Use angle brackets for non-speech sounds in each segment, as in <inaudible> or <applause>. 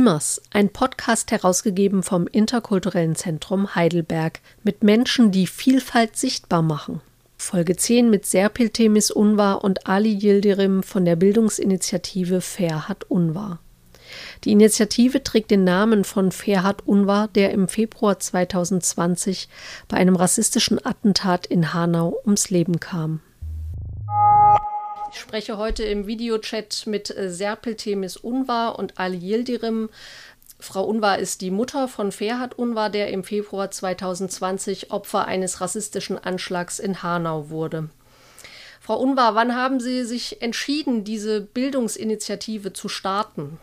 Dreamers, ein Podcast herausgegeben vom Interkulturellen Zentrum Heidelberg mit Menschen, die Vielfalt sichtbar machen. Folge 10 mit Serpil Temis Unvar und Ali Yildirim von der Bildungsinitiative Ferhat Unvar. Die Initiative trägt den Namen von Ferhat Unvar, der im Februar 2020 bei einem rassistischen Attentat in Hanau ums Leben kam. Ich spreche heute im Videochat mit äh, Serpil Temis Unvar und Ali Yildirim. Frau Unvar ist die Mutter von Ferhat Unvar, der im Februar 2020 Opfer eines rassistischen Anschlags in Hanau wurde. Frau Unvar, wann haben Sie sich entschieden, diese Bildungsinitiative zu starten?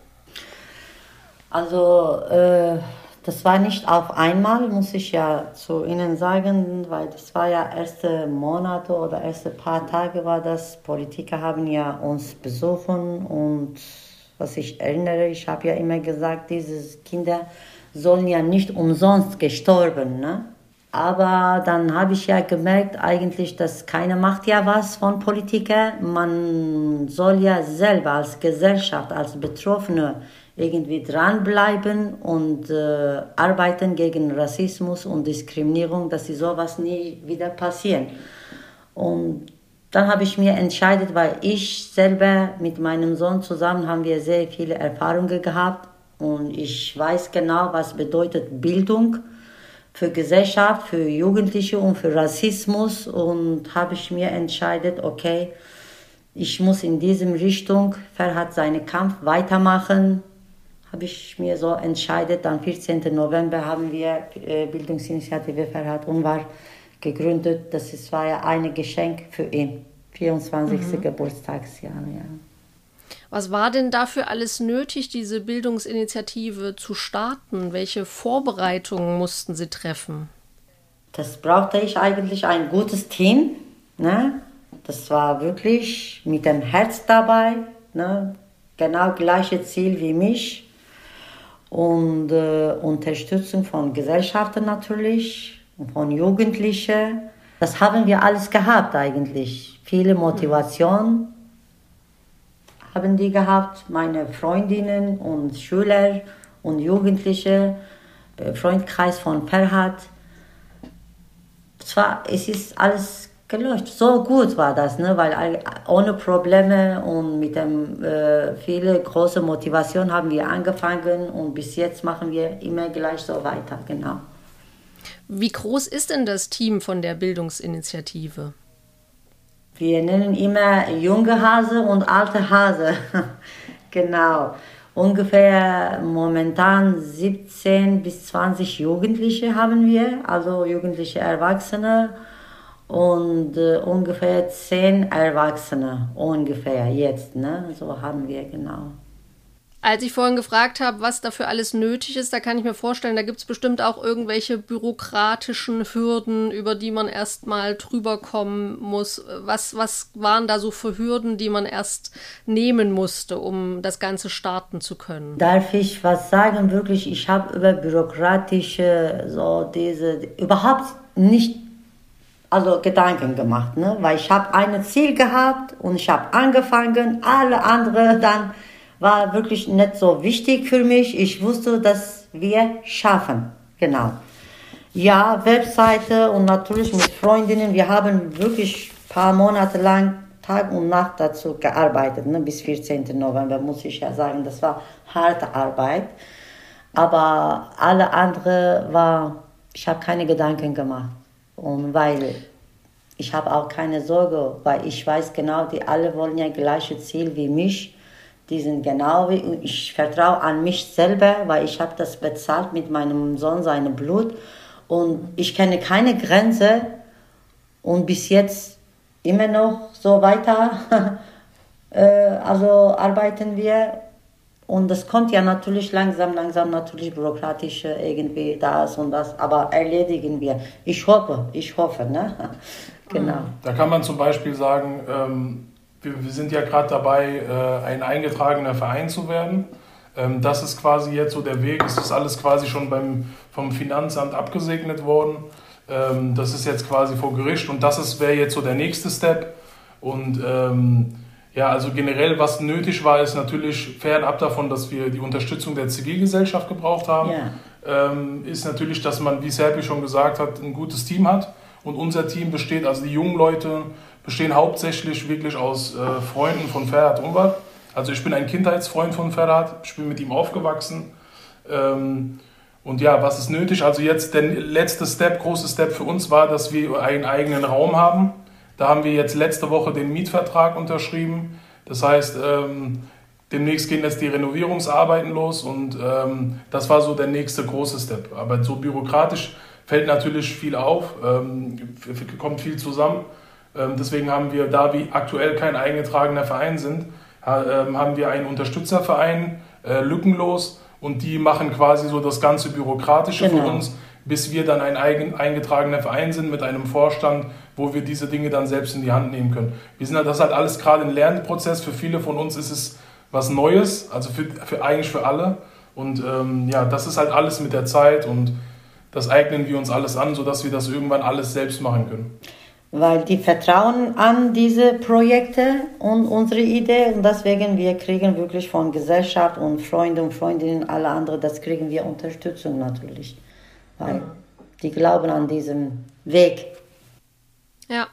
Also äh, das war nicht auf einmal, muss ich ja zu Ihnen sagen, weil das war ja erste Monate oder erste paar Tage war das. Politiker haben ja uns besuchen und was ich erinnere, ich habe ja immer gesagt, diese Kinder sollen ja nicht umsonst gestorben. Ne? Aber dann habe ich ja gemerkt, eigentlich, dass keiner macht ja was von Politikern. Man soll ja selber als Gesellschaft, als Betroffene irgendwie dranbleiben und äh, arbeiten gegen Rassismus und Diskriminierung, dass sie sowas nie wieder passieren. Und dann habe ich mir entscheidet, weil ich selber mit meinem Sohn zusammen haben wir sehr viele Erfahrungen gehabt und ich weiß genau, was bedeutet Bildung für Gesellschaft, für Jugendliche und für Rassismus und habe ich mir entscheidet, okay, ich muss in diesem Richtung, Ferhat seinen Kampf weitermachen, habe ich mir so entscheidet. Am 14. November haben wir äh, Bildungsinitiative Ferhat Unvar gegründet. Das ist, war ja ein Geschenk für ihn. 24. Mhm. Geburtstagsjahr. Ja. Was war denn dafür alles nötig, diese Bildungsinitiative zu starten? Welche Vorbereitungen mussten Sie treffen? Das brauchte ich eigentlich ein gutes Team. Ne? Das war wirklich mit dem Herz dabei. Ne? Genau gleiche Ziel wie mich und äh, Unterstützung von Gesellschaften natürlich, von Jugendlichen. Das haben wir alles gehabt eigentlich. Viele Motivation haben die gehabt, meine Freundinnen und Schüler und Jugendliche, äh, Freundkreis von Ferhat. Zwar, es ist alles gelöscht. So gut war das, ne? weil ohne Probleme und mit dem äh, viele große Motivation haben wir angefangen und bis jetzt machen wir immer gleich so weiter, genau. Wie groß ist denn das Team von der Bildungsinitiative? Wir nennen immer junge Hase und alte Hase. <laughs> genau. Ungefähr momentan 17 bis 20 Jugendliche haben wir, also jugendliche Erwachsene und äh, ungefähr zehn Erwachsene, ungefähr jetzt, ne? So haben wir genau. Als ich vorhin gefragt habe, was dafür alles nötig ist, da kann ich mir vorstellen, da gibt es bestimmt auch irgendwelche bürokratischen Hürden, über die man erst mal drüber kommen muss. Was, was waren da so für Hürden, die man erst nehmen musste, um das Ganze starten zu können? Darf ich was sagen? Wirklich, ich habe über bürokratische, so diese, überhaupt nicht also Gedanken gemacht, ne? weil ich habe ein Ziel gehabt und ich habe angefangen, alle andere dann war wirklich nicht so wichtig für mich. Ich wusste, dass wir schaffen, genau. Ja, Webseite und natürlich mit Freundinnen. Wir haben wirklich paar Monate lang Tag und Nacht dazu gearbeitet, ne? bis 14. November muss ich ja sagen. Das war harte Arbeit, aber alle andere war, ich habe keine Gedanken gemacht. Und weil ich habe auch keine Sorge, weil ich weiß genau, die alle wollen ja gleiche Ziel wie mich. Die sind genau wie ich vertraue an mich selber, weil ich habe das bezahlt mit meinem Sohn seinem Blut und ich kenne keine Grenze und bis jetzt immer noch so weiter. <laughs> äh, also arbeiten wir und das kommt ja natürlich langsam, langsam natürlich bürokratisch irgendwie das und das, aber erledigen wir. Ich hoffe, ich hoffe, ne? <laughs> Genau. Da kann man zum Beispiel sagen, ähm, wir, wir, sind ja gerade dabei, äh, ein eingetragener Verein zu werden. Ähm, das ist quasi jetzt so der Weg. Es ist alles quasi schon beim, vom Finanzamt abgesegnet worden. Ähm, das ist jetzt quasi vor Gericht und das wäre jetzt so der nächste Step. Und ähm, Ja, also generell, was nötig war, ist natürlich fernab davon, dass wir die Unterstützung der Zivilgesellschaft gebraucht haben, ja. ähm, ist natürlich, dass man, wie Serpi schon gesagt hat, ein gutes Team hat. Und unser Team besteht, also die jungen Leute bestehen hauptsächlich wirklich aus äh, Freunden von Ferhat Umwart. Also ich bin ein Kindheitsfreund von Ferhat, ich bin mit ihm aufgewachsen. Ähm, und ja, was ist nötig? Also jetzt der letzte Step, große Step für uns war, dass wir einen eigenen Raum haben da haben wir jetzt letzte Woche den Mietvertrag unterschrieben. Das heißt, ähm, demnächst gehen jetzt die Renovierungsarbeiten los und ähm, das war so der nächste große Step. Aber so bürokratisch fällt natürlich viel auf, ähm, kommt viel zusammen. Ähm, deswegen haben wir, da wir aktuell kein eingetragener Verein sind, ähm, haben wir einen Unterstützerverein, äh, lückenlos, und die machen quasi so das ganze Bürokratische genau. für uns, bis wir dann ein eigen, eingetragener Verein sind mit einem Vorstand, wo wir diese Dinge dann selbst in die Hand nehmen können. Wir sind halt, das ist halt alles gerade ein Lernprozess. Für viele von uns ist es was Neues, also für, für eigentlich für alle. Und ähm, ja, das ist halt alles mit der Zeit und das eignen wir uns alles an, sodass wir das irgendwann alles selbst machen können. Weil die vertrauen an diese Projekte und unsere Idee und deswegen wir kriegen wirklich von Gesellschaft und Freunde und Freundinnen, alle anderen, das kriegen wir Unterstützung natürlich. Weil die glauben an diesen Weg. Ja.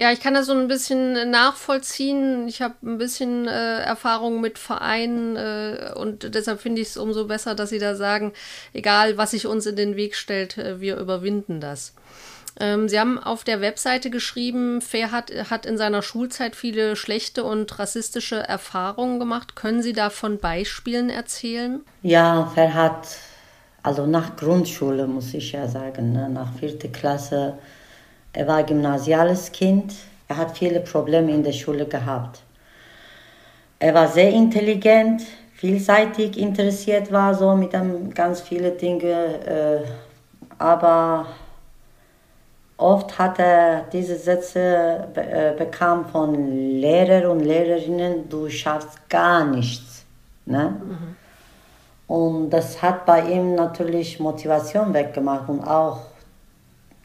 Ja, ich kann das so ein bisschen nachvollziehen. Ich habe ein bisschen äh, Erfahrung mit Vereinen äh, und deshalb finde ich es umso besser, dass Sie da sagen, egal was sich uns in den Weg stellt, äh, wir überwinden das. Ähm, Sie haben auf der Webseite geschrieben, Ferhat hat in seiner Schulzeit viele schlechte und rassistische Erfahrungen gemacht. Können Sie da von Beispielen erzählen? Ja, Ferhat, also nach Grundschule muss ich ja sagen, ne, nach vierte Klasse er war gymnasiales Kind. Er hat viele Probleme in der Schule gehabt. Er war sehr intelligent, vielseitig interessiert war so mit einem ganz viele Dinge, äh, aber oft hat er diese Sätze äh, bekam von Lehrer und Lehrerinnen, du schaffst gar nichts. Ne? Mhm. Und das hat bei ihm natürlich Motivation weggemacht und auch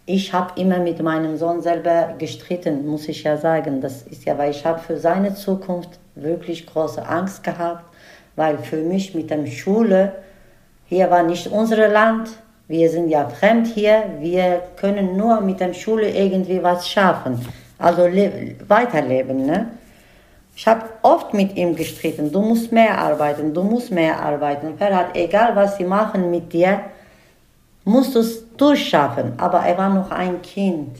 ich habe immer mit meinem Sohn selber gestritten, muss ich ja sagen. Das ist ja, weil ich habe für seine Zukunft wirklich große Angst gehabt, weil für mich mit der Schule, hier war nicht unser Land, wir sind ja fremd hier, wir können nur mit der Schule irgendwie was schaffen, also weiterleben. Ne? Ich habe oft mit ihm gestritten, du musst mehr arbeiten, du musst mehr arbeiten. Ferhat, egal was sie machen mit dir, musst du es durchschaffen. Aber er war noch ein Kind,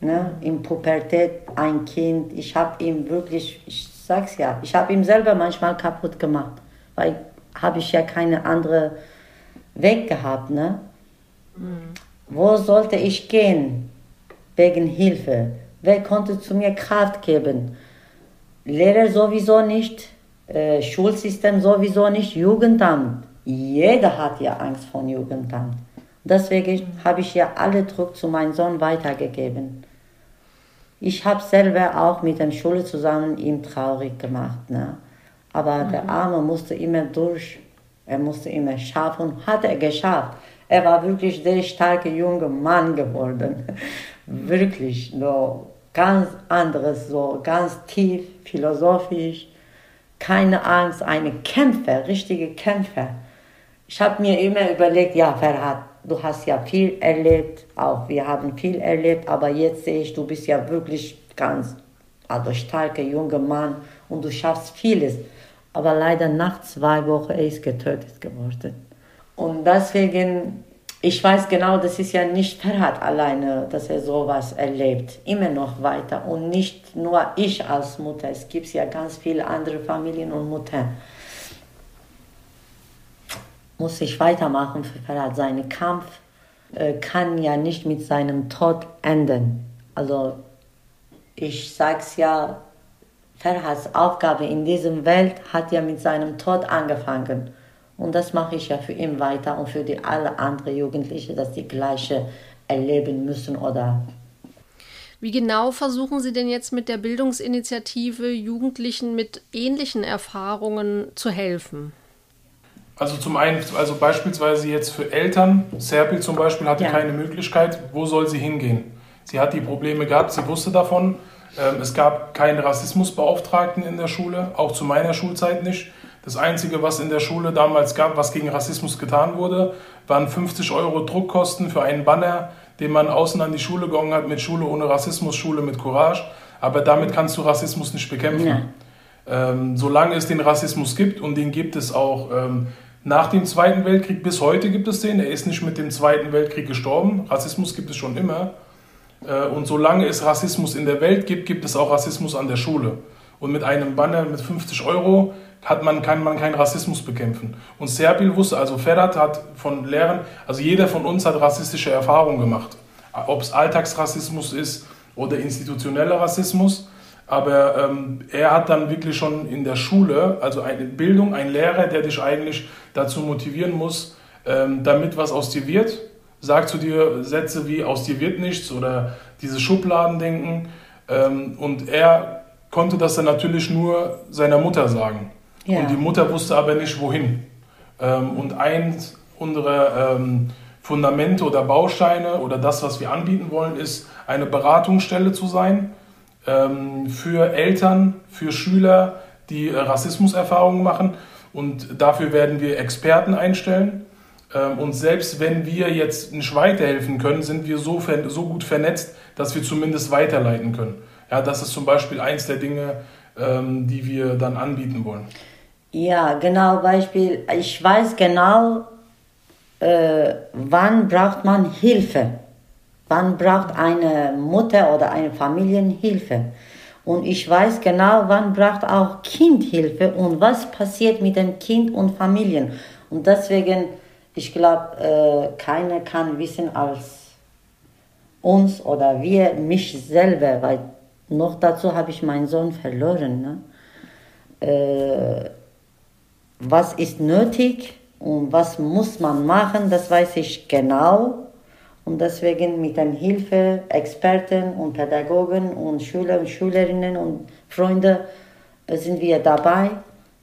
ne? in Pubertät ein Kind. Ich habe ihm wirklich, ich sag's ja, ich habe ihm selber manchmal kaputt gemacht, weil habe ich ja keine andere Weg gehabt. Ne? Mhm. Wo sollte ich gehen wegen Hilfe? Wer konnte zu mir Kraft geben? Lehrer sowieso nicht, äh, Schulsystem sowieso nicht, Jugendamt. Jeder hat ja Angst vor Jugendamt. Deswegen habe ich ja alle Druck zu meinem Sohn weitergegeben. Ich habe selber auch mit der Schule zusammen ihn traurig gemacht. Ne? Aber mhm. der Arme musste immer durch, er musste immer schaffen, hat er geschafft. Er war wirklich sehr starker junger Mann geworden. <laughs> wirklich, so ganz anderes, so ganz tief, philosophisch, keine Angst, eine Kämpfer, richtige Kämpfer. Ich habe mir immer überlegt, ja, Verhat, du hast ja viel erlebt, auch wir haben viel erlebt, aber jetzt sehe ich, du bist ja wirklich ganz, also starker junger Mann und du schaffst vieles. Aber leider nach zwei Wochen er ist getötet geworden. Und deswegen, ich weiß genau, das ist ja nicht Ferhat alleine, dass er sowas erlebt. Immer noch weiter. Und nicht nur ich als Mutter. Es gibt ja ganz viele andere Familien und Mutter muss ich weitermachen für Ferhat. Sein Kampf äh, kann ja nicht mit seinem Tod enden. Also ich sag's ja, Ferhats Aufgabe in dieser Welt hat ja mit seinem Tod angefangen. Und das mache ich ja für ihn weiter und für die alle anderen Jugendlichen, dass die gleiche erleben müssen oder wie genau versuchen Sie denn jetzt mit der Bildungsinitiative Jugendlichen mit ähnlichen Erfahrungen zu helfen? Also zum einen, also beispielsweise jetzt für Eltern, Serpil zum Beispiel hatte ja. keine Möglichkeit, wo soll sie hingehen? Sie hat die Probleme gehabt, sie wusste davon. Ähm, es gab keinen Rassismusbeauftragten in der Schule, auch zu meiner Schulzeit nicht. Das Einzige, was in der Schule damals gab, was gegen Rassismus getan wurde, waren 50 Euro Druckkosten für einen Banner, den man außen an die Schule gegangen hat mit Schule ohne Rassismus, Schule mit Courage. Aber damit kannst du Rassismus nicht bekämpfen. Ja. Ähm, solange es den Rassismus gibt, und den gibt es auch ähm, nach dem Zweiten Weltkrieg, bis heute gibt es den, er ist nicht mit dem Zweiten Weltkrieg gestorben, Rassismus gibt es schon immer. Äh, und solange es Rassismus in der Welt gibt, gibt es auch Rassismus an der Schule. Und mit einem Banner mit 50 Euro hat man, kann man keinen Rassismus bekämpfen. Und Serpil wusste, also Ferhat hat von Lehrern, also jeder von uns hat rassistische Erfahrungen gemacht. Ob es Alltagsrassismus ist oder institutioneller Rassismus. Aber ähm, er hat dann wirklich schon in der Schule, also eine Bildung, ein Lehrer, der dich eigentlich dazu motivieren muss, ähm, damit was aus dir wird. Sagt zu dir Sätze wie aus dir wird nichts oder diese Schubladendenken. Ähm, und er konnte das dann natürlich nur seiner Mutter sagen. Ja. Und die Mutter wusste aber nicht, wohin. Ähm, und eins unserer ähm, Fundamente oder Bausteine oder das, was wir anbieten wollen, ist eine Beratungsstelle zu sein ähm, für Eltern, für Schüler, die äh, Rassismuserfahrungen machen. Und dafür werden wir Experten einstellen. und selbst wenn wir jetzt nicht weiterhelfen können, sind wir so, so gut vernetzt, dass wir zumindest weiterleiten können. Ja, das ist zum Beispiel eins der Dinge, die wir dann anbieten wollen. Ja, genau, Beispiel, ich weiß genau, äh, wann braucht man Hilfe. Wann braucht eine Mutter oder eine Familie Hilfe. Und ich weiß genau, wann braucht auch Kind Hilfe und was passiert mit dem Kind und Familien. Und deswegen, ich glaube, äh, keiner kann wissen als uns oder wir, mich selber, weil noch dazu habe ich meinen Sohn verloren. Ne? Äh, was ist nötig und was muss man machen, das weiß ich genau. Und deswegen mit der Hilfe Experten und Pädagogen und Schüler und Schülerinnen und Freunde äh, sind wir dabei.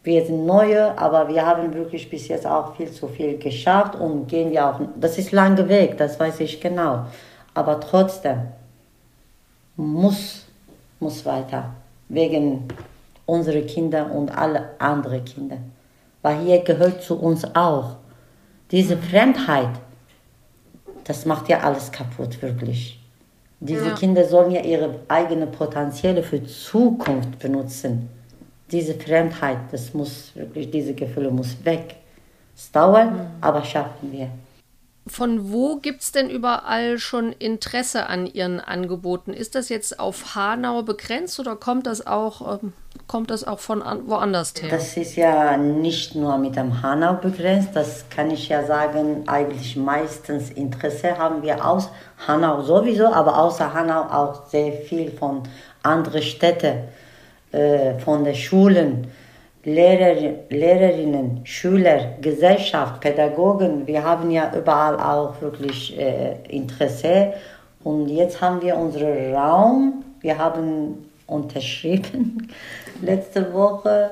Wir sind neue, aber wir haben wirklich bis jetzt auch viel zu viel geschafft und gehen wir auch. Das ist langer Weg, das weiß ich genau. Aber trotzdem muss, muss weiter. Wegen unserer Kinder und alle anderen Kinder weil hier gehört zu uns auch. Diese Fremdheit, das macht ja alles kaputt, wirklich. Diese ja. Kinder sollen ja ihre eigene Potenziale für Zukunft benutzen. Diese Fremdheit, das muss wirklich, diese Gefühle muss weg. Es dauert, mhm. aber schaffen wir. Von wo gibt es denn überall schon Interesse an Ihren Angeboten? Ist das jetzt auf Hanau begrenzt oder kommt das auch, ähm, kommt das auch von an, woanders her? Das ist ja nicht nur mit dem Hanau begrenzt, das kann ich ja sagen, eigentlich meistens Interesse haben wir aus Hanau sowieso, aber außer Hanau auch sehr viel von anderen Städten, äh, von den Schulen Lehrer, Lehrerinnen, Schüler, Gesellschaft, Pädagogen, wir haben ja überall auch wirklich äh, Interesse. Und jetzt haben wir unseren Raum, wir haben unterschrieben letzte Woche.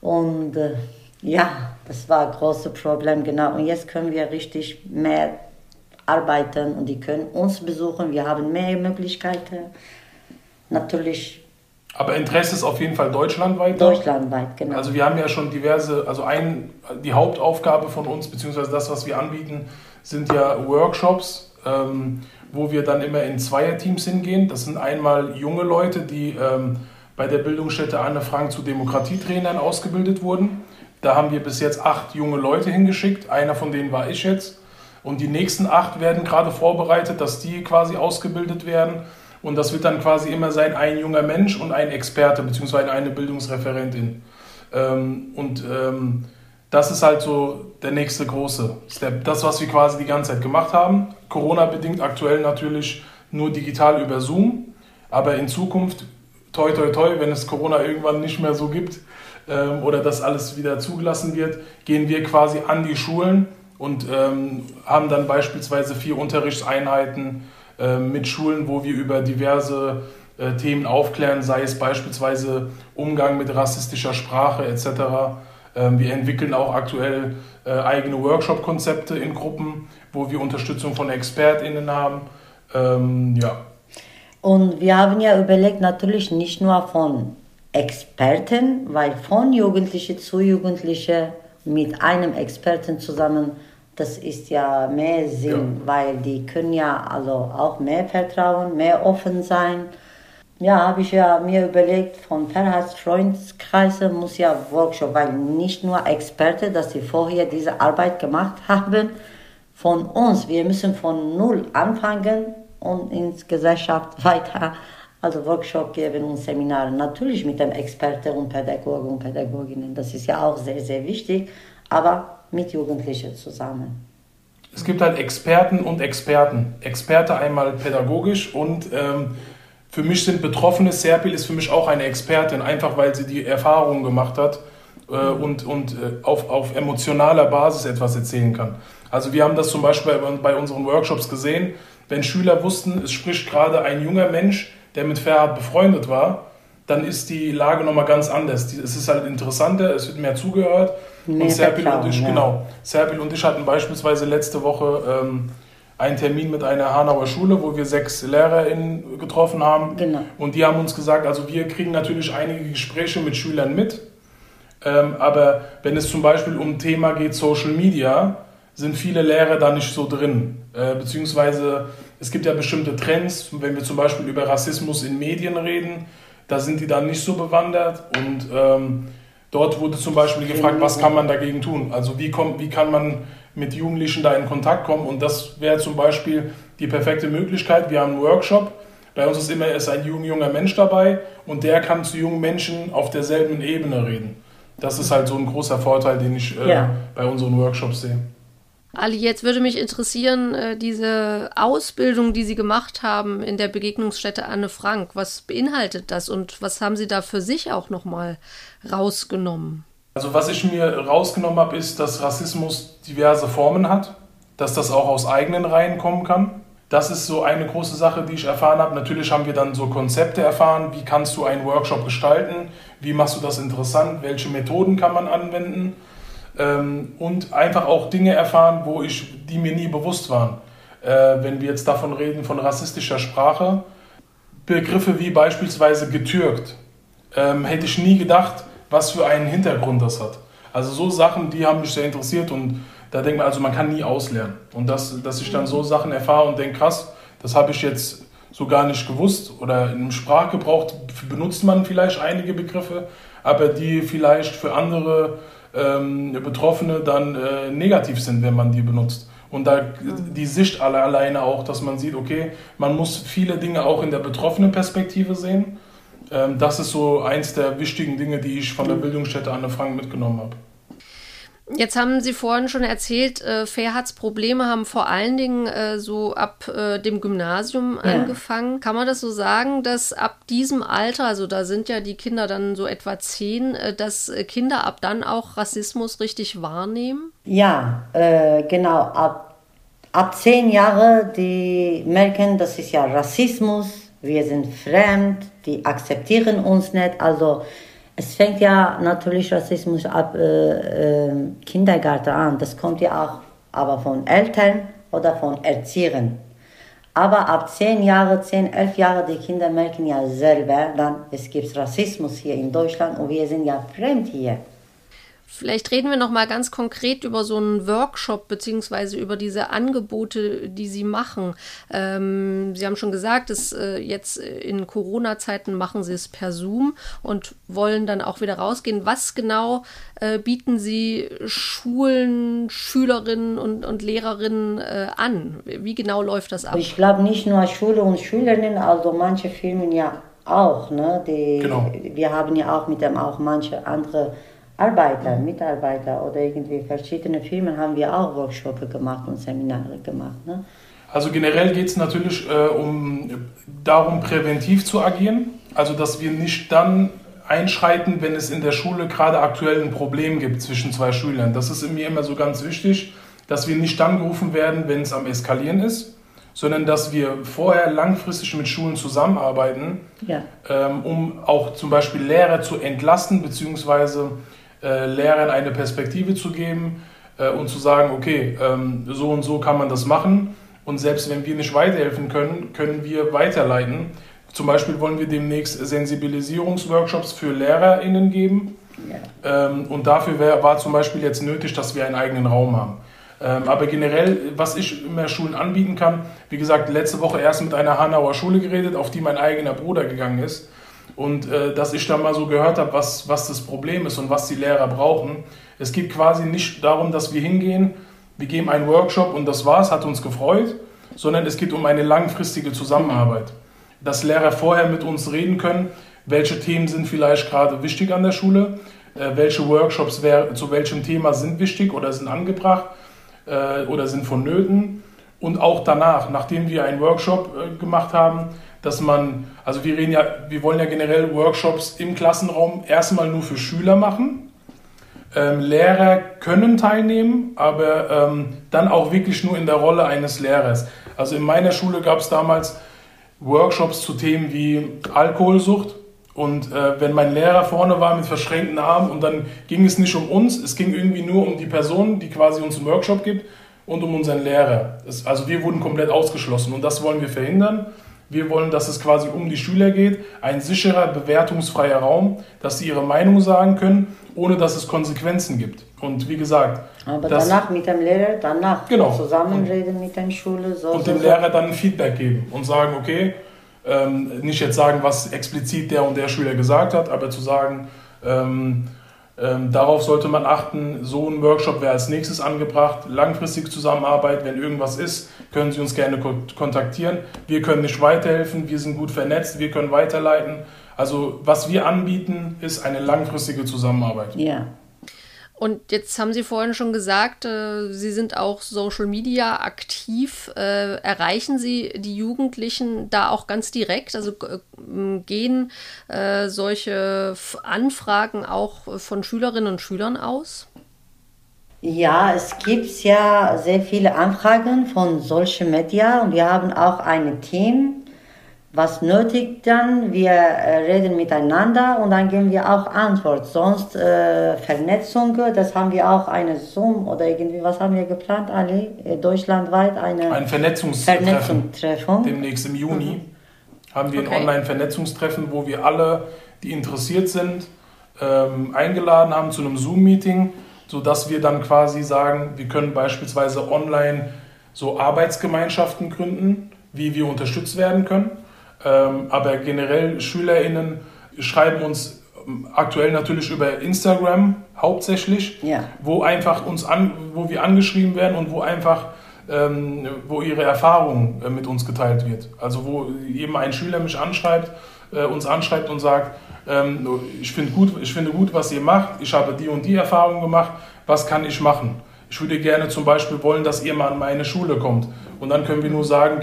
Und äh, ja, das war ein großes Problem, genau. Und jetzt können wir richtig mehr arbeiten und die können uns besuchen. Wir haben mehr Möglichkeiten. Natürlich aber Interesse ist auf jeden Fall deutschlandweit. Deutschlandweit, genau. Also wir haben ja schon diverse, also ein, die Hauptaufgabe von uns, beziehungsweise das, was wir anbieten, sind ja Workshops, ähm, wo wir dann immer in Zweierteams hingehen. Das sind einmal junge Leute, die ähm, bei der Bildungsstätte Anne Frank zu Demokratietrainern ausgebildet wurden. Da haben wir bis jetzt acht junge Leute hingeschickt. Einer von denen war ich jetzt. Und die nächsten acht werden gerade vorbereitet, dass die quasi ausgebildet werden und das wird dann quasi immer sein, ein junger Mensch und ein Experte, beziehungsweise eine Bildungsreferentin. Ähm, und ähm, das ist halt so der nächste große Step. Das, was wir quasi die ganze Zeit gemacht haben. Corona-bedingt aktuell natürlich nur digital über Zoom. Aber in Zukunft, toi, toi, toi, wenn es Corona irgendwann nicht mehr so gibt ähm, oder das alles wieder zugelassen wird, gehen wir quasi an die Schulen und ähm, haben dann beispielsweise vier Unterrichtseinheiten äh, mit Schulen, wo wir über diverse äh, Themen aufklären, sei es beispielsweise Umgang mit rassistischer Sprache etc. Ähm, wir entwickeln auch aktuell äh, eigene Workshop-Konzepte in Gruppen, wo wir Unterstützung von ExpertInnen haben. Ähm, ja. Und wir haben ja überlegt, natürlich nicht nur von Experten, weil von Jugendliche zu Jugendliche mit einem Experten zusammen, das ist ja mehr Sinn, ja. weil die können ja also auch mehr vertrauen, mehr offen sein. Ja, habe ich ja mir überlegt, von Ferhats Freundeskreise muss ja Workshop, weil nicht nur Experte, dass sie vorher diese Arbeit gemacht haben, von uns, wir müssen von Null anfangen und ins Gesellschaft weiter also Workshop geben und Seminare. Natürlich mit dem Experten und Pädagogen und Pädagoginnen. Das ist ja auch sehr, sehr wichtig, aber mit Jugendlichen zusammen. Es gibt halt Experten und Experten. Experte einmal pädagogisch und ähm, für mich sind Betroffene, Serpil ist für mich auch eine Expertin, einfach weil sie die Erfahrung gemacht hat äh, und, und äh, auf, auf emotionaler Basis etwas erzählen kann. Also wir haben das zum Beispiel bei, bei unseren Workshops gesehen, wenn Schüler wussten, es spricht gerade ein junger Mensch, der mit Ferhat befreundet war, dann ist die Lage nochmal ganz anders. Es ist halt interessanter, es wird mehr zugehört. Mehr und Serpil und ich, ja. genau, Serpil und ich hatten beispielsweise letzte Woche ähm, einen Termin mit einer Hanauer Schule, wo wir sechs LehrerInnen getroffen haben. Genau. Und die haben uns gesagt, also wir kriegen natürlich einige Gespräche mit Schülern mit, ähm, aber wenn es zum Beispiel um Thema geht Social Media, sind viele Lehrer da nicht so drin. Äh, beziehungsweise es gibt ja bestimmte Trends, wenn wir zum Beispiel über Rassismus in Medien reden, da sind die dann nicht so bewandert und ähm, dort wurde zum Beispiel gefragt, was kann man dagegen tun? Also wie, kommt, wie kann man mit Jugendlichen da in Kontakt kommen und das wäre zum Beispiel die perfekte Möglichkeit. Wir haben einen Workshop, bei uns ist immer ist ein junger Mensch dabei und der kann zu jungen Menschen auf derselben Ebene reden. Das ist halt so ein großer Vorteil, den ich äh, ja. bei unseren Workshops sehe. Ali, jetzt würde mich interessieren, äh, diese Ausbildung, die Sie gemacht haben in der Begegnungsstätte Anne Frank, was beinhaltet das und was haben Sie da für sich auch nochmal rausgenommen? Also was ich mir rausgenommen habe, ist, dass Rassismus diverse Formen hat, dass das auch aus eigenen Reihen kommen kann. Das ist so eine große Sache, die ich erfahren habe. Natürlich haben wir dann so Konzepte erfahren, wie kannst du einen Workshop gestalten, wie machst du das interessant, welche Methoden kann man anwenden ähm, und einfach auch Dinge erfahren, wo ich, die mir nie bewusst waren. Äh, wenn wir jetzt davon reden, von rassistischer Sprache, Begriffe wie beispielsweise getürkt, ähm, hätte ich nie gedacht, was für einen Hintergrund das hat. Also so Sachen, die haben mich sehr interessiert und da denkt man, also man kann nie auslernen. Und das, dass ich dann so Sachen erfahre und denke, krass, das habe ich jetzt so gar nicht gewusst oder im Sprachgebrauch benutzt man vielleicht einige Begriffe, aber die vielleicht für andere ähm, Betroffene dann äh, negativ sind, wenn man die benutzt. Und da die Sicht alle alleine auch, dass man sieht, okay, man muss viele Dinge auch in der betroffenen Perspektive sehen. Ähm, das ist so eins der wichtigen Dinge, die ich von der Bildungsstätte Anne Frank mitgenommen habe. Jetzt haben Sie vorhin schon erzählt, äh, Ferhats Probleme haben vor allen Dingen äh, so ab äh, dem Gymnasium ja. angefangen. Kann man das so sagen, dass ab diesem Alter, also da sind ja die Kinder dann so etwa zehn, äh, dass Kinder ab dann auch Rassismus richtig wahrnehmen? Ja, äh, genau. Ab, ab zehn Jahre, die merken, das ist ja Rassismus, wir sind fremd, die akzeptieren uns nicht. Also es fängt ja natürlich Rassismus ab äh, äh, Kindergarten an. Das kommt ja auch aber von Eltern oder von Erziehern. Aber ab zehn Jahre, zehn, elf Jahre, die Kinder merken ja selber, dann es gibt Rassismus hier in Deutschland und wir sind ja fremd hier. Vielleicht reden wir noch mal ganz konkret über so einen Workshop beziehungsweise über diese Angebote, die Sie machen. Ähm, Sie haben schon gesagt, dass äh, jetzt in Corona-Zeiten machen Sie es per Zoom und wollen dann auch wieder rausgehen. Was genau äh, bieten Sie Schulen, Schülerinnen und, und Lehrerinnen äh, an? Wie genau läuft das ab? Ich glaube nicht nur Schule und Schülerinnen, also manche Firmen ja auch. Ne? Die, genau. Wir haben ja auch mit dem auch manche andere Arbeiter, Mitarbeiter oder irgendwie verschiedene Firmen haben wir auch Workshops gemacht und Seminare gemacht. Ne? Also generell geht es natürlich äh, um, darum, präventiv zu agieren. Also dass wir nicht dann einschreiten, wenn es in der Schule gerade aktuell ein Problem gibt zwischen zwei Schülern. Das ist mir immer so ganz wichtig, dass wir nicht dann gerufen werden, wenn es am Eskalieren ist, sondern dass wir vorher langfristig mit Schulen zusammenarbeiten, ja. ähm, um auch zum Beispiel Lehrer zu entlasten, beziehungsweise äh, Lehrern eine Perspektive zu geben äh, und zu sagen, okay, ähm, so und so kann man das machen. Und selbst wenn wir nicht weiterhelfen können, können wir weiterleiten, Zum Beispiel wollen wir demnächst Sensibilisierungsworkshops für LehrerInnen geben. Ja. Ähm, und dafür wär, war zum Beispiel jetzt nötig, dass wir einen eigenen Raum haben. Ähm, aber generell, was ich immer Schulen anbieten kann, wie gesagt, letzte Woche erst mit einer Hanauer Schule geredet, auf die mein eigener Bruder gegangen ist. Und äh, dass ich dann mal so gehört habe, was, was das Problem ist und was die Lehrer brauchen. Es geht quasi nicht darum, dass wir hingehen, wir geben einen Workshop und das war's, hat uns gefreut, sondern es geht um eine langfristige Zusammenarbeit. Dass Lehrer vorher mit uns reden können, welche Themen sind vielleicht gerade wichtig an der Schule, äh, welche Workshops wär, zu welchem Thema sind wichtig oder sind angebracht äh, oder sind vonnöten. Und auch danach, nachdem wir einen Workshop äh, gemacht haben, dass man, also wir reden ja, wir wollen ja generell Workshops im Klassenraum erstmal nur für Schüler machen. Ähm, Lehrer können teilnehmen, aber ähm, dann auch wirklich nur in der Rolle eines Lehrers. Also in meiner Schule gab es damals Workshops zu Themen wie Alkoholsucht. Und äh, wenn mein Lehrer vorne war mit verschränkten Armen und dann ging es nicht um uns, es ging irgendwie nur um die Person, die quasi uns einen Workshop gibt und um unseren Lehrer. Es, also wir wurden komplett ausgeschlossen und das wollen wir verhindern. Wir wollen, dass es quasi um die Schüler geht, ein sicherer, bewertungsfreier Raum, dass sie ihre Meinung sagen können, ohne dass es Konsequenzen gibt. Und wie gesagt, aber danach mit dem Lehrer, danach genau. zusammenreden mit der Schule. So, und dem so. Lehrer dann ein Feedback geben und sagen, okay, ähm, nicht jetzt sagen, was explizit der und der Schüler gesagt hat, aber zu sagen, ähm, ähm, darauf sollte man achten. So ein Workshop wäre als nächstes angebracht. Langfristige Zusammenarbeit, wenn irgendwas ist, können Sie uns gerne kontaktieren. Wir können nicht weiterhelfen, wir sind gut vernetzt, wir können weiterleiten. Also was wir anbieten, ist eine langfristige Zusammenarbeit. Ja. Und jetzt haben Sie vorhin schon gesagt, äh, Sie sind auch Social Media aktiv. Äh, erreichen Sie die Jugendlichen da auch ganz direkt? Also äh, gehen äh, solche Anfragen auch von Schülerinnen und Schülern aus? Ja, es gibt ja sehr viele Anfragen von Social Media und wir haben auch ein Team, was nötig dann, wir äh, reden miteinander und dann geben wir auch Antwort. Sonst äh, Vernetzung, das haben wir auch eine Zoom oder irgendwie, was haben wir geplant, Ali? Äh, deutschlandweit eine ein Vernetzungstreffen. Vernetzungstreffen. Demnächst im Juni mhm. haben wir okay. ein Online-Vernetzungstreffen, wo wir alle, die interessiert sind, ähm, eingeladen haben zu einem Zoom-Meeting, sodass wir dann quasi sagen, wir können beispielsweise online so Arbeitsgemeinschaften gründen, wie wir unterstützt werden können aber generell SchülerInnen schreiben uns ähm, aktuell natürlich über Instagram hauptsächlich, ja. wo einfach uns an, wo wir angeschrieben werden und wo einfach ähm, wo ihre Erfahrung äh, mit uns geteilt wird. Also wo eben ein Schüler mich anschreibt, äh, uns anschreibt und sagt, ähm, ich finde gut, ich finde gut, was ihr macht, ich habe die und die Erfahrung gemacht, was kann ich machen? Ich würde gerne zum Beispiel wollen, dass ihr mal an meine Schule kommt. Und dann können wir nur sagen,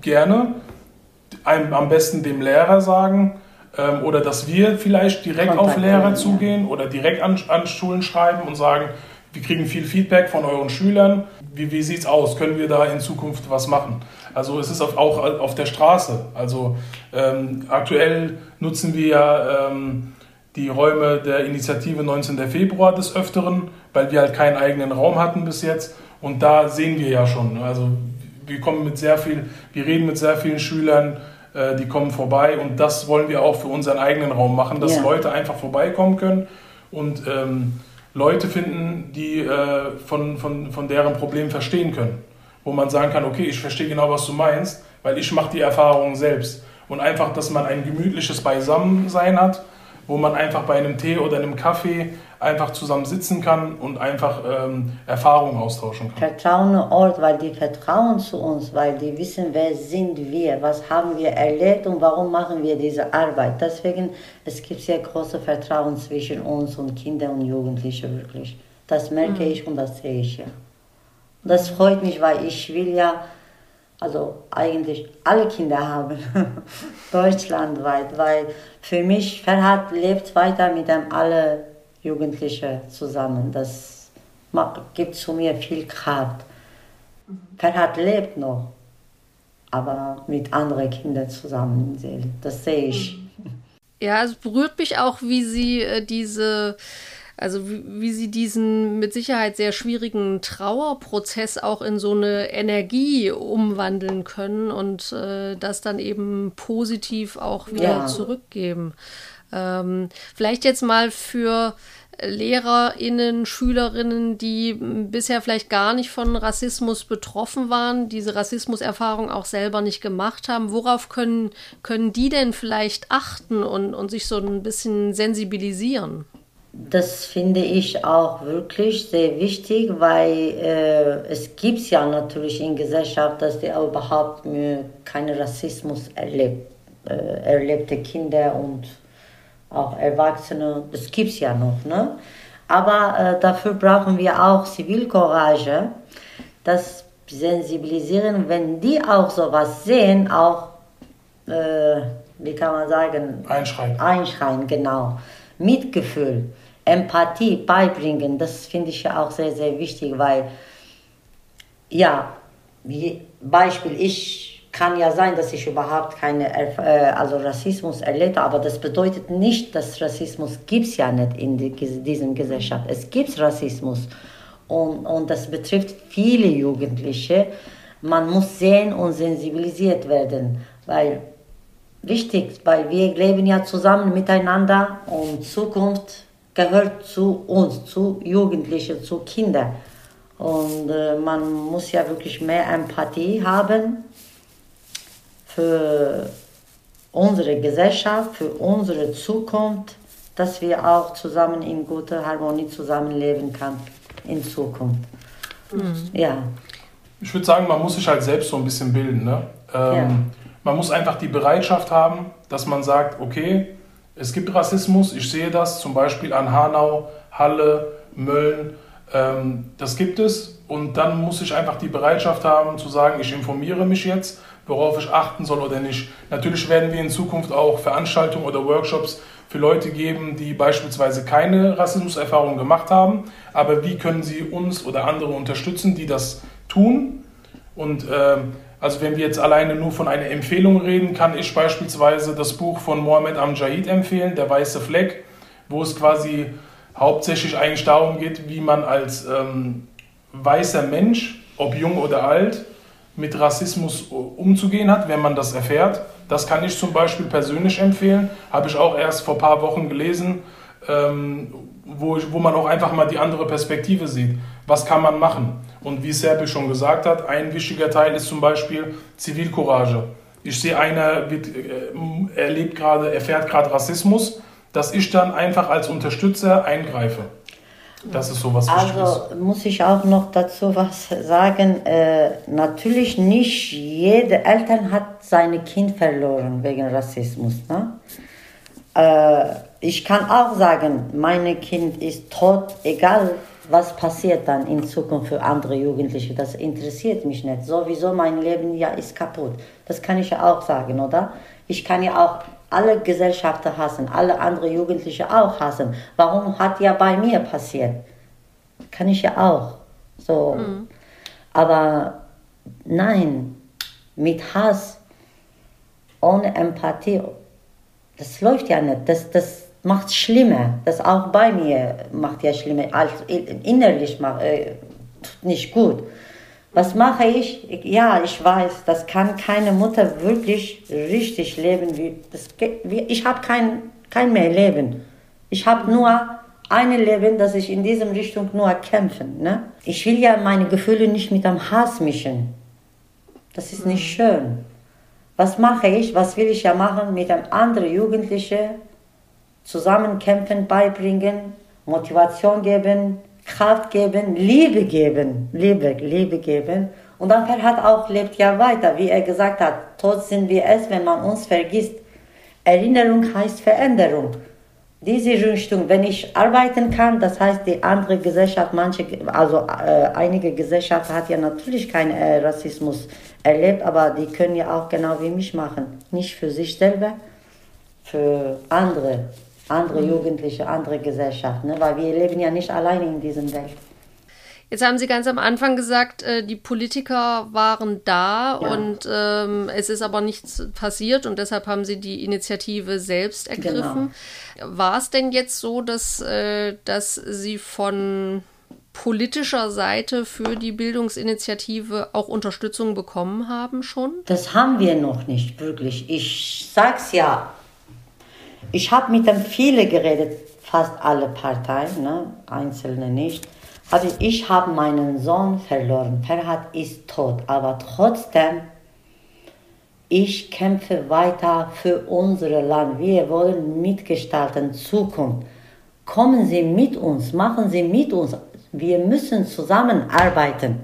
gerne, einem, am besten dem Lehrer sagen ähm, oder dass wir vielleicht direkt Kontakt auf Lehrer zugehen oder direkt an, an Schulen schreiben und sagen, wir kriegen viel Feedback von euren Schülern. Wie, wie sieht es aus? Können wir da in Zukunft was machen? Also es ist auch auf der Straße. Also ähm, aktuell nutzen wir ja ähm, die Räume der Initiative 19. Februar des Öfteren, weil wir halt keinen eigenen Raum hatten bis jetzt. Und da sehen wir ja schon. Also wir kommen mit sehr viel, wir reden mit sehr vielen Schülern, äh, die kommen vorbei und das wollen wir auch für unseren eigenen Raum machen, dass ja. Leute einfach vorbeikommen können und ähm, Leute finden, die äh, von, von, von deren Problem verstehen können. Wo man sagen kann, okay, ich verstehe genau, was du meinst, weil ich mache die Erfahrung selbst. Und einfach, dass man ein gemütliches Beisammensein hat, wo man einfach bei einem Tee oder einem Kaffee einfach zusammen sitzen kann und einfach ähm, Erfahrungen austauschen kann. Vertrauen Ort, weil die vertrauen zu uns, weil die wissen, wer sind wir, was haben wir erlebt und warum machen wir diese Arbeit. Deswegen, es gibt sehr große Vertrauen zwischen uns und Kinder und Jugendliche wirklich. Das merke mhm. ich und das sehe ich ja. Das freut mich, weil ich will ja also eigentlich alle Kinder haben, <laughs> deutschlandweit, weil für mich Ferhat lebt weiter mit dem alle Jugendliche zusammen. Das gibt zu mir viel Kraft. Ferhat lebt noch, aber mit anderen Kindern zusammen. Das sehe ich. Ja, es berührt mich auch, wie Sie äh, diese Also wie, wie, sie diesen mit Sicherheit sehr schwierigen Trauerprozess auch in so eine Energie umwandeln können und äh, das dann eben positiv auch wieder ja. zurückgeben. Ähm, vielleicht jetzt mal für LehrerInnen, SchülerInnen, die bisher vielleicht gar nicht von Rassismus betroffen waren, diese Rassismuserfahrung auch selber nicht gemacht haben. Worauf können, können die denn vielleicht achten und, und sich so ein bisschen sensibilisieren? Das finde ich auch wirklich sehr wichtig, weil äh, es gibt ja natürlich in Gesellschaft, dass die überhaupt keinen Rassismus erlebt, äh, erlebte Kinder und auch Erwachsene, das gibt es ja noch. Ne? Aber äh, dafür brauchen wir auch Zivilcourage, das sensibilisieren, wenn die auch sowas sehen, auch, äh, wie kann man sagen, einschreien. Einschreien, genau. Mitgefühl, Empathie beibringen, das finde ich ja auch sehr, sehr wichtig, weil, ja, Beispiel, ich kann ja sein, dass ich überhaupt keine äh, also Rassismus erlebe, aber das bedeutet nicht, dass Rassismus gibt es ja nicht in die, dieser Gesellschaft. Es gibt Rassismus und, und das betrifft viele Jugendliche. Man muss sehen und sensibilisiert werden, weil wichtig, weil wir leben ja zusammen miteinander und Zukunft gehört zu uns, zu Jugendlichen, zu Kindern. Und äh, man muss ja wirklich mehr Empathie haben für unsere Gesellschaft, für unsere Zukunft, dass wir auch zusammen in guter Harmonie zusammenleben können in Zukunft. Mhm. Ja. Ich würde sagen, man muss sich halt selbst so ein bisschen bilden. Ne? Ähm, ja. Man muss einfach die Bereitschaft haben, dass man sagt, okay, es gibt Rassismus, ich sehe das zum Beispiel an Hanau, Halle, Mölln, ähm, das gibt es. Und dann muss ich einfach die Bereitschaft haben zu sagen, ich informiere mich jetzt worauf ich achten soll oder nicht. Natürlich werden wir in Zukunft auch Veranstaltungen oder Workshops für Leute geben, die beispielsweise keine Rassismuserfahrung gemacht haben. Aber wie können sie uns oder andere unterstützen, die das tun? Und äh, also wenn wir jetzt alleine nur von einer Empfehlung reden, kann ich beispielsweise das Buch von Mohammed Amjahid empfehlen, Der weiße Fleck, wo es quasi hauptsächlich eigentlich darum geht, wie man als ähm, weißer Mensch, ob jung oder alt, mit Rassismus umzugehen hat, wenn man das erfährt. Das kann ich zum Beispiel persönlich empfehlen. Habe ich auch erst vor ein paar Wochen gelesen, ähm, wo, ich, wo man auch einfach mal die andere Perspektive sieht. Was kann man machen? Und wie Serpil schon gesagt hat, ein wichtiger Teil ist zum Beispiel Zivilcourage. Ich sehe, einer wird, äh, erlebt gerade, erfährt gerade Rassismus, dass ich dann einfach als Unterstützer eingreife. Das ist sowas Also muss ich auch noch dazu was sagen. Äh, natürlich nicht jede Eltern hat seine Kind verloren wegen Rassismus. Ne? Äh, ich kann auch sagen, mein Kind ist tot, egal was passiert dann in Zukunft für andere Jugendliche. Das interessiert mich nicht. Sowieso mein Leben ja ist kaputt. Das kann ich ja auch sagen, oder? Ich kann ja auch alle Gesellschaften hassen, alle anderen Jugendliche auch hassen. Warum hat ja bei mir passiert? Kann ich ja auch. So. Mhm. Aber nein, mit Hass, ohne Empathie, das läuft ja nicht. Das, das macht es schlimmer. Das auch bei mir macht ja schlimmer. Also innerlich macht, äh, nicht gut. Was mache ich? Ja, ich weiß, das kann keine Mutter wirklich richtig leben. Wie, das, wie, ich habe kein, kein mehr Leben. Ich habe nur ein Leben, das ich in diesem Richtung nur kämpfen. Ne? Ich will ja meine Gefühle nicht mit dem Hass mischen. Das ist nicht mhm. schön. Was mache ich? Was will ich ja machen? Mit einem anderen Jugendlichen zusammen kämpfen, beibringen, Motivation geben, Kraft geben, Liebe geben, Liebe, Liebe geben. Und dann Ferhat auch lebt ja weiter, wie er gesagt hat, tot sind wir es, wenn man uns vergisst. Erinnerung heißt Veränderung. Diese Richtung, wenn ich arbeiten kann, das heißt die andere Gesellschaft, manche, also äh, einige Gesellschaften hat ja natürlich keinen äh, Rassismus erlebt, aber die können ja auch genau wie mich machen. Nicht für sich selber, für andere andere mhm. Jugendliche, andere Gesellschaften, ne? weil wir leben ja nicht alleine in diesem Welt. Jetzt haben Sie ganz am Anfang gesagt, äh, die Politiker waren da ja. und ähm, es ist aber nichts passiert und deshalb haben Sie die Initiative selbst ergriffen. Genau. War es denn jetzt so, dass, äh, dass Sie von politischer Seite für die Bildungsinitiative auch Unterstützung bekommen haben schon? Das haben wir noch nicht wirklich. Ich sag's ja. Ich habe mit dem viele geredet, fast alle Parteien, ne? einzelne nicht. Also ich habe meinen Sohn verloren. Ferhat ist tot, aber trotzdem, ich kämpfe weiter für unser Land. Wir wollen mitgestalten Zukunft. Kommen Sie mit uns, machen Sie mit uns. Wir müssen zusammenarbeiten.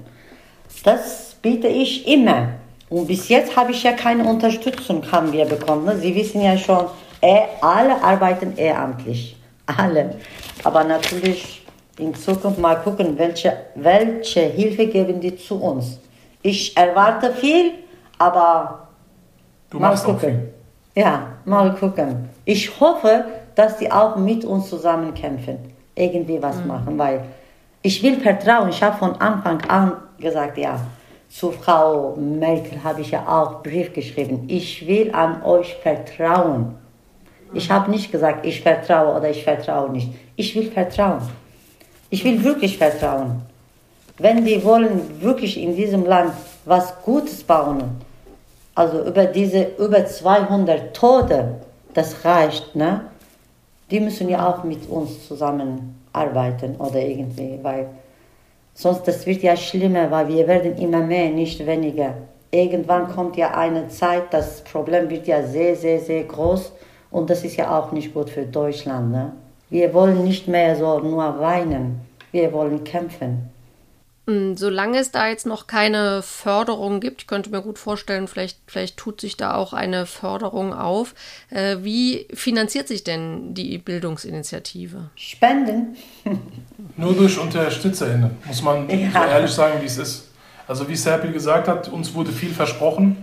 Das biete ich immer. Und bis jetzt habe ich ja keine Unterstützung haben wir bekommen. Ne? Sie wissen ja schon, alle arbeiten ehrenamtlich. Alle. Aber natürlich in Zukunft mal gucken, welche, welche Hilfe geben die zu uns. Ich erwarte viel, aber du mal gucken. Ja, mal gucken. Ich hoffe, dass die auch mit uns zusammen kämpfen, irgendwie was mhm. machen, weil ich will Vertrauen. Ich habe von Anfang an gesagt, ja, zu Frau Merkel habe ich ja auch Brief geschrieben. Ich will an euch vertrauen. Ich habe nicht gesagt, ich vertraue oder ich vertraue nicht. Ich will vertrauen. Ich will wirklich vertrauen. Wenn die wollen wirklich in diesem Land was Gutes bauen, also über diese über 200 Tote, das reicht, ne? Die müssen ja auch mit uns zusammenarbeiten oder irgendwie, weil sonst das wird ja schlimmer, weil wir werden immer mehr, nicht weniger. Irgendwann kommt ja eine Zeit, das Problem wird ja sehr, sehr, sehr groß und das ist ja auch nicht gut für Deutschland. Ne? Wir wollen nicht mehr so nur weinen, wir wollen kämpfen. Hm, solange es da jetzt noch keine Förderung gibt, ich könnte mir gut vorstellen, vielleicht, vielleicht tut sich da auch eine Förderung auf. Äh, wie finanziert sich denn die Bildungsinitiative? Spenden. <laughs> Nur durch UnterstützerInnen, muss man ja. so ehrlich sagen, wie es ist. Also wie Serpil gesagt hat, uns wurde viel versprochen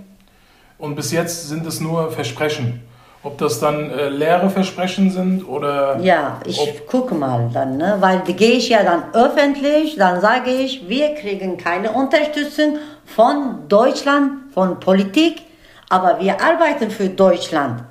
und bis jetzt sind es nur Versprechen. Ob das dann äh, leere Versprechen sind oder. Ja, ich gucke mal dann, ne? weil die gehe ich ja dann öffentlich, dann sage ich, wir kriegen keine Unterstützung von Deutschland, von Politik, aber wir arbeiten für Deutschland.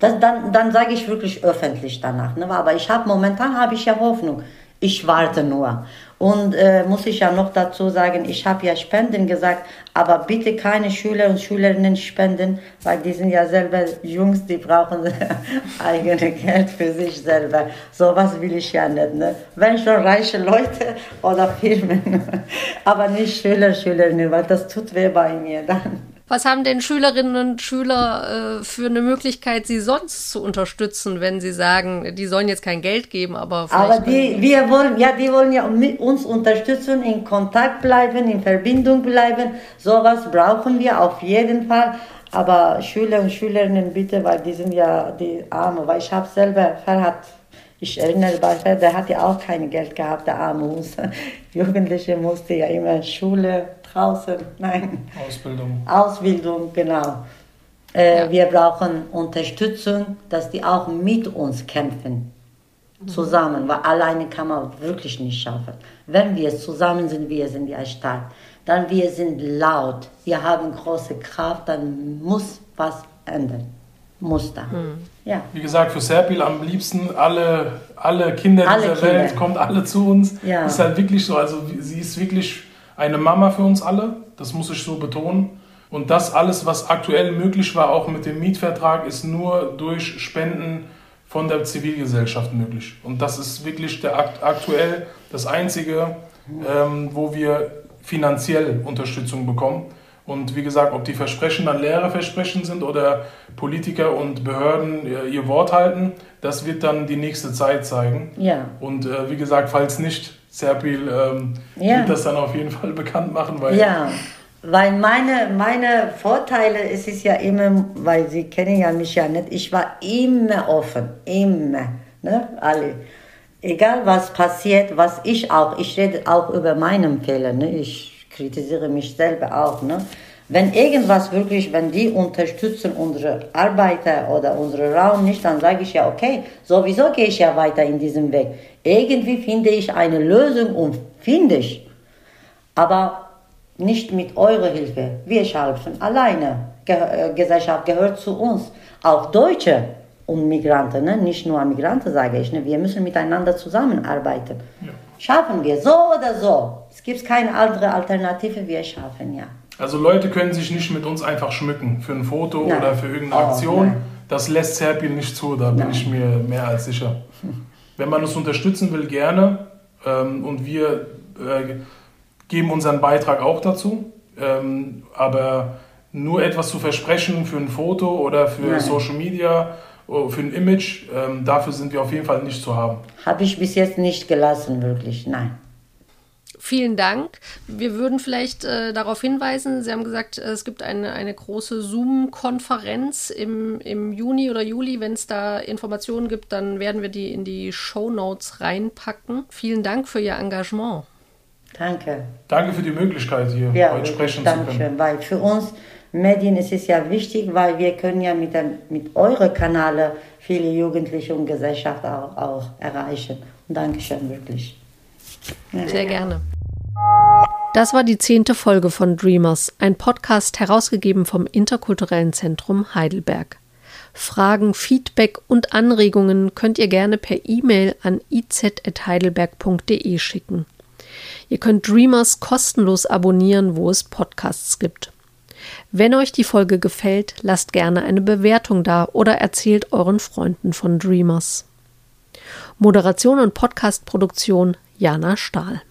Das, dann, dann sage ich wirklich öffentlich danach. Ne? Aber ich habe momentan habe ich ja Hoffnung. Ich warte nur. Und äh, muss ich ja noch dazu sagen, ich habe ja Spenden gesagt, aber bitte keine Schüler und Schülerinnen spenden, weil die sind ja selber Jungs, die brauchen <laughs> eigene Geld für sich selber. Sowas will ich ja nicht. Ne? Wenn schon reiche Leute oder Firmen, <laughs> aber nicht Schüler, Schülerinnen, weil das tut weh bei mir dann. Was haben denn Schülerinnen und Schüler äh, für eine Möglichkeit, sie sonst zu unterstützen, wenn sie sagen, die sollen jetzt kein Geld geben, aber. Aber die, wir wollen, ja, die wollen ja uns unterstützen, in Kontakt bleiben, in Verbindung bleiben. Sowas brauchen wir auf jeden Fall. Aber Schüler und Schülerinnen bitte, weil die sind ja die Arme, weil ich habe selber Ferhat ich erinnere mich, der hat ja auch kein Geld gehabt, der arme <laughs> Jugendliche musste ja immer Schule, draußen, nein. Ausbildung. Ausbildung, genau. Äh, ja. Wir brauchen Unterstützung, dass die auch mit uns kämpfen. Zusammen, weil alleine kann man wirklich nicht schaffen. Wenn wir zusammen sind, wir sind ja stark. Dann wir sind laut, wir haben große Kraft, dann muss was ändern. Muss da. Mhm. Ja. Wie gesagt, für Serpil am liebsten alle, alle Kinder alle dieser Kinder. Welt, kommt alle zu uns. Ja. Ist halt wirklich so, also sie ist wirklich eine Mama für uns alle, das muss ich so betonen. Und das alles, was aktuell möglich war, auch mit dem Mietvertrag, ist nur durch Spenden von der Zivilgesellschaft möglich. Und das ist wirklich der, aktuell das Einzige, ähm, wo wir finanziell Unterstützung bekommen. Und wie gesagt, ob die Versprechen dann leere Versprechen sind oder Politiker und Behörden ihr Wort halten, das wird dann die nächste Zeit zeigen. Ja. Und äh, wie gesagt, falls nicht, Serpil ähm, ja. wird das dann auf jeden Fall <laughs> bekannt machen. Weil ja, weil meine, meine Vorteile, es ist ja immer, weil Sie kennen ja mich ja nicht, ich war immer offen, immer, ne, alle. Egal was passiert, was ich auch, ich rede auch über meinen Fehler, ne, ich kritisiere mich selber auch, ne. Wenn irgendwas wirklich, wenn die unterstützen unsere Arbeiter oder unseren Raum nicht, dann sage ich ja, okay, sowieso gehe ich ja weiter in diesem Weg. Irgendwie finde ich eine Lösung und finde ich. Aber nicht mit eurer Hilfe. Wir schaffen alleine. Ge äh, Gesellschaft gehört zu uns. Auch Deutsche und Migranten, ne? nicht nur Migranten sage ich. Ne? Wir müssen miteinander zusammenarbeiten. Ja. Schaffen wir so oder so. Es gibt keine andere Alternative. Wir schaffen ja. Also Leute können sich nicht mit uns einfach schmücken für ein Foto nein. oder für irgendeine oh, Aktion. Nein. Das lässt Serbien nicht zu, da bin nein. ich mir mehr als sicher. <laughs> Wenn man uns unterstützen will, gerne. Ähm, und wir äh, geben unseren Beitrag auch dazu. Ähm, aber nur etwas zu versprechen für ein Foto oder für Nein. Social Media, oh, für ein Image, ähm, dafür sind wir auf jeden Fall nicht zu haben. Habe ich bis jetzt nicht gelassen, wirklich, nein. Vielen Dank. Wir würden vielleicht äh, darauf hinweisen, Sie haben gesagt, äh, es gibt eine, eine große Zoom-Konferenz im, im Juni oder Juli. Wenn es da Informationen gibt, dann werden wir die in die Show Notes reinpacken. Vielen Dank für Ihr Engagement. Danke. Danke für die Möglichkeit, hier ja, heute sprechen zu können. Schön, weil für uns Medien ist es ja wichtig, weil wir können ja mit, dem, mit euren Kanälen viele Jugendliche und Gesellschaft auch, auch erreichen. Und Dankeschön, wirklich. Sehr gerne. Das war die zehnte Folge von Dreamers, ein Podcast herausgegeben vom Interkulturellen Zentrum Heidelberg. Fragen, Feedback und Anregungen könnt ihr gerne per E-Mail an iz.heidelberg.de schicken. Ihr könnt Dreamers kostenlos abonnieren, wo es Podcasts gibt. Wenn euch die Folge gefällt, lasst gerne eine Bewertung da oder erzählt euren Freunden von Dreamers. Moderation und Podcastproduktion Jana Stahl.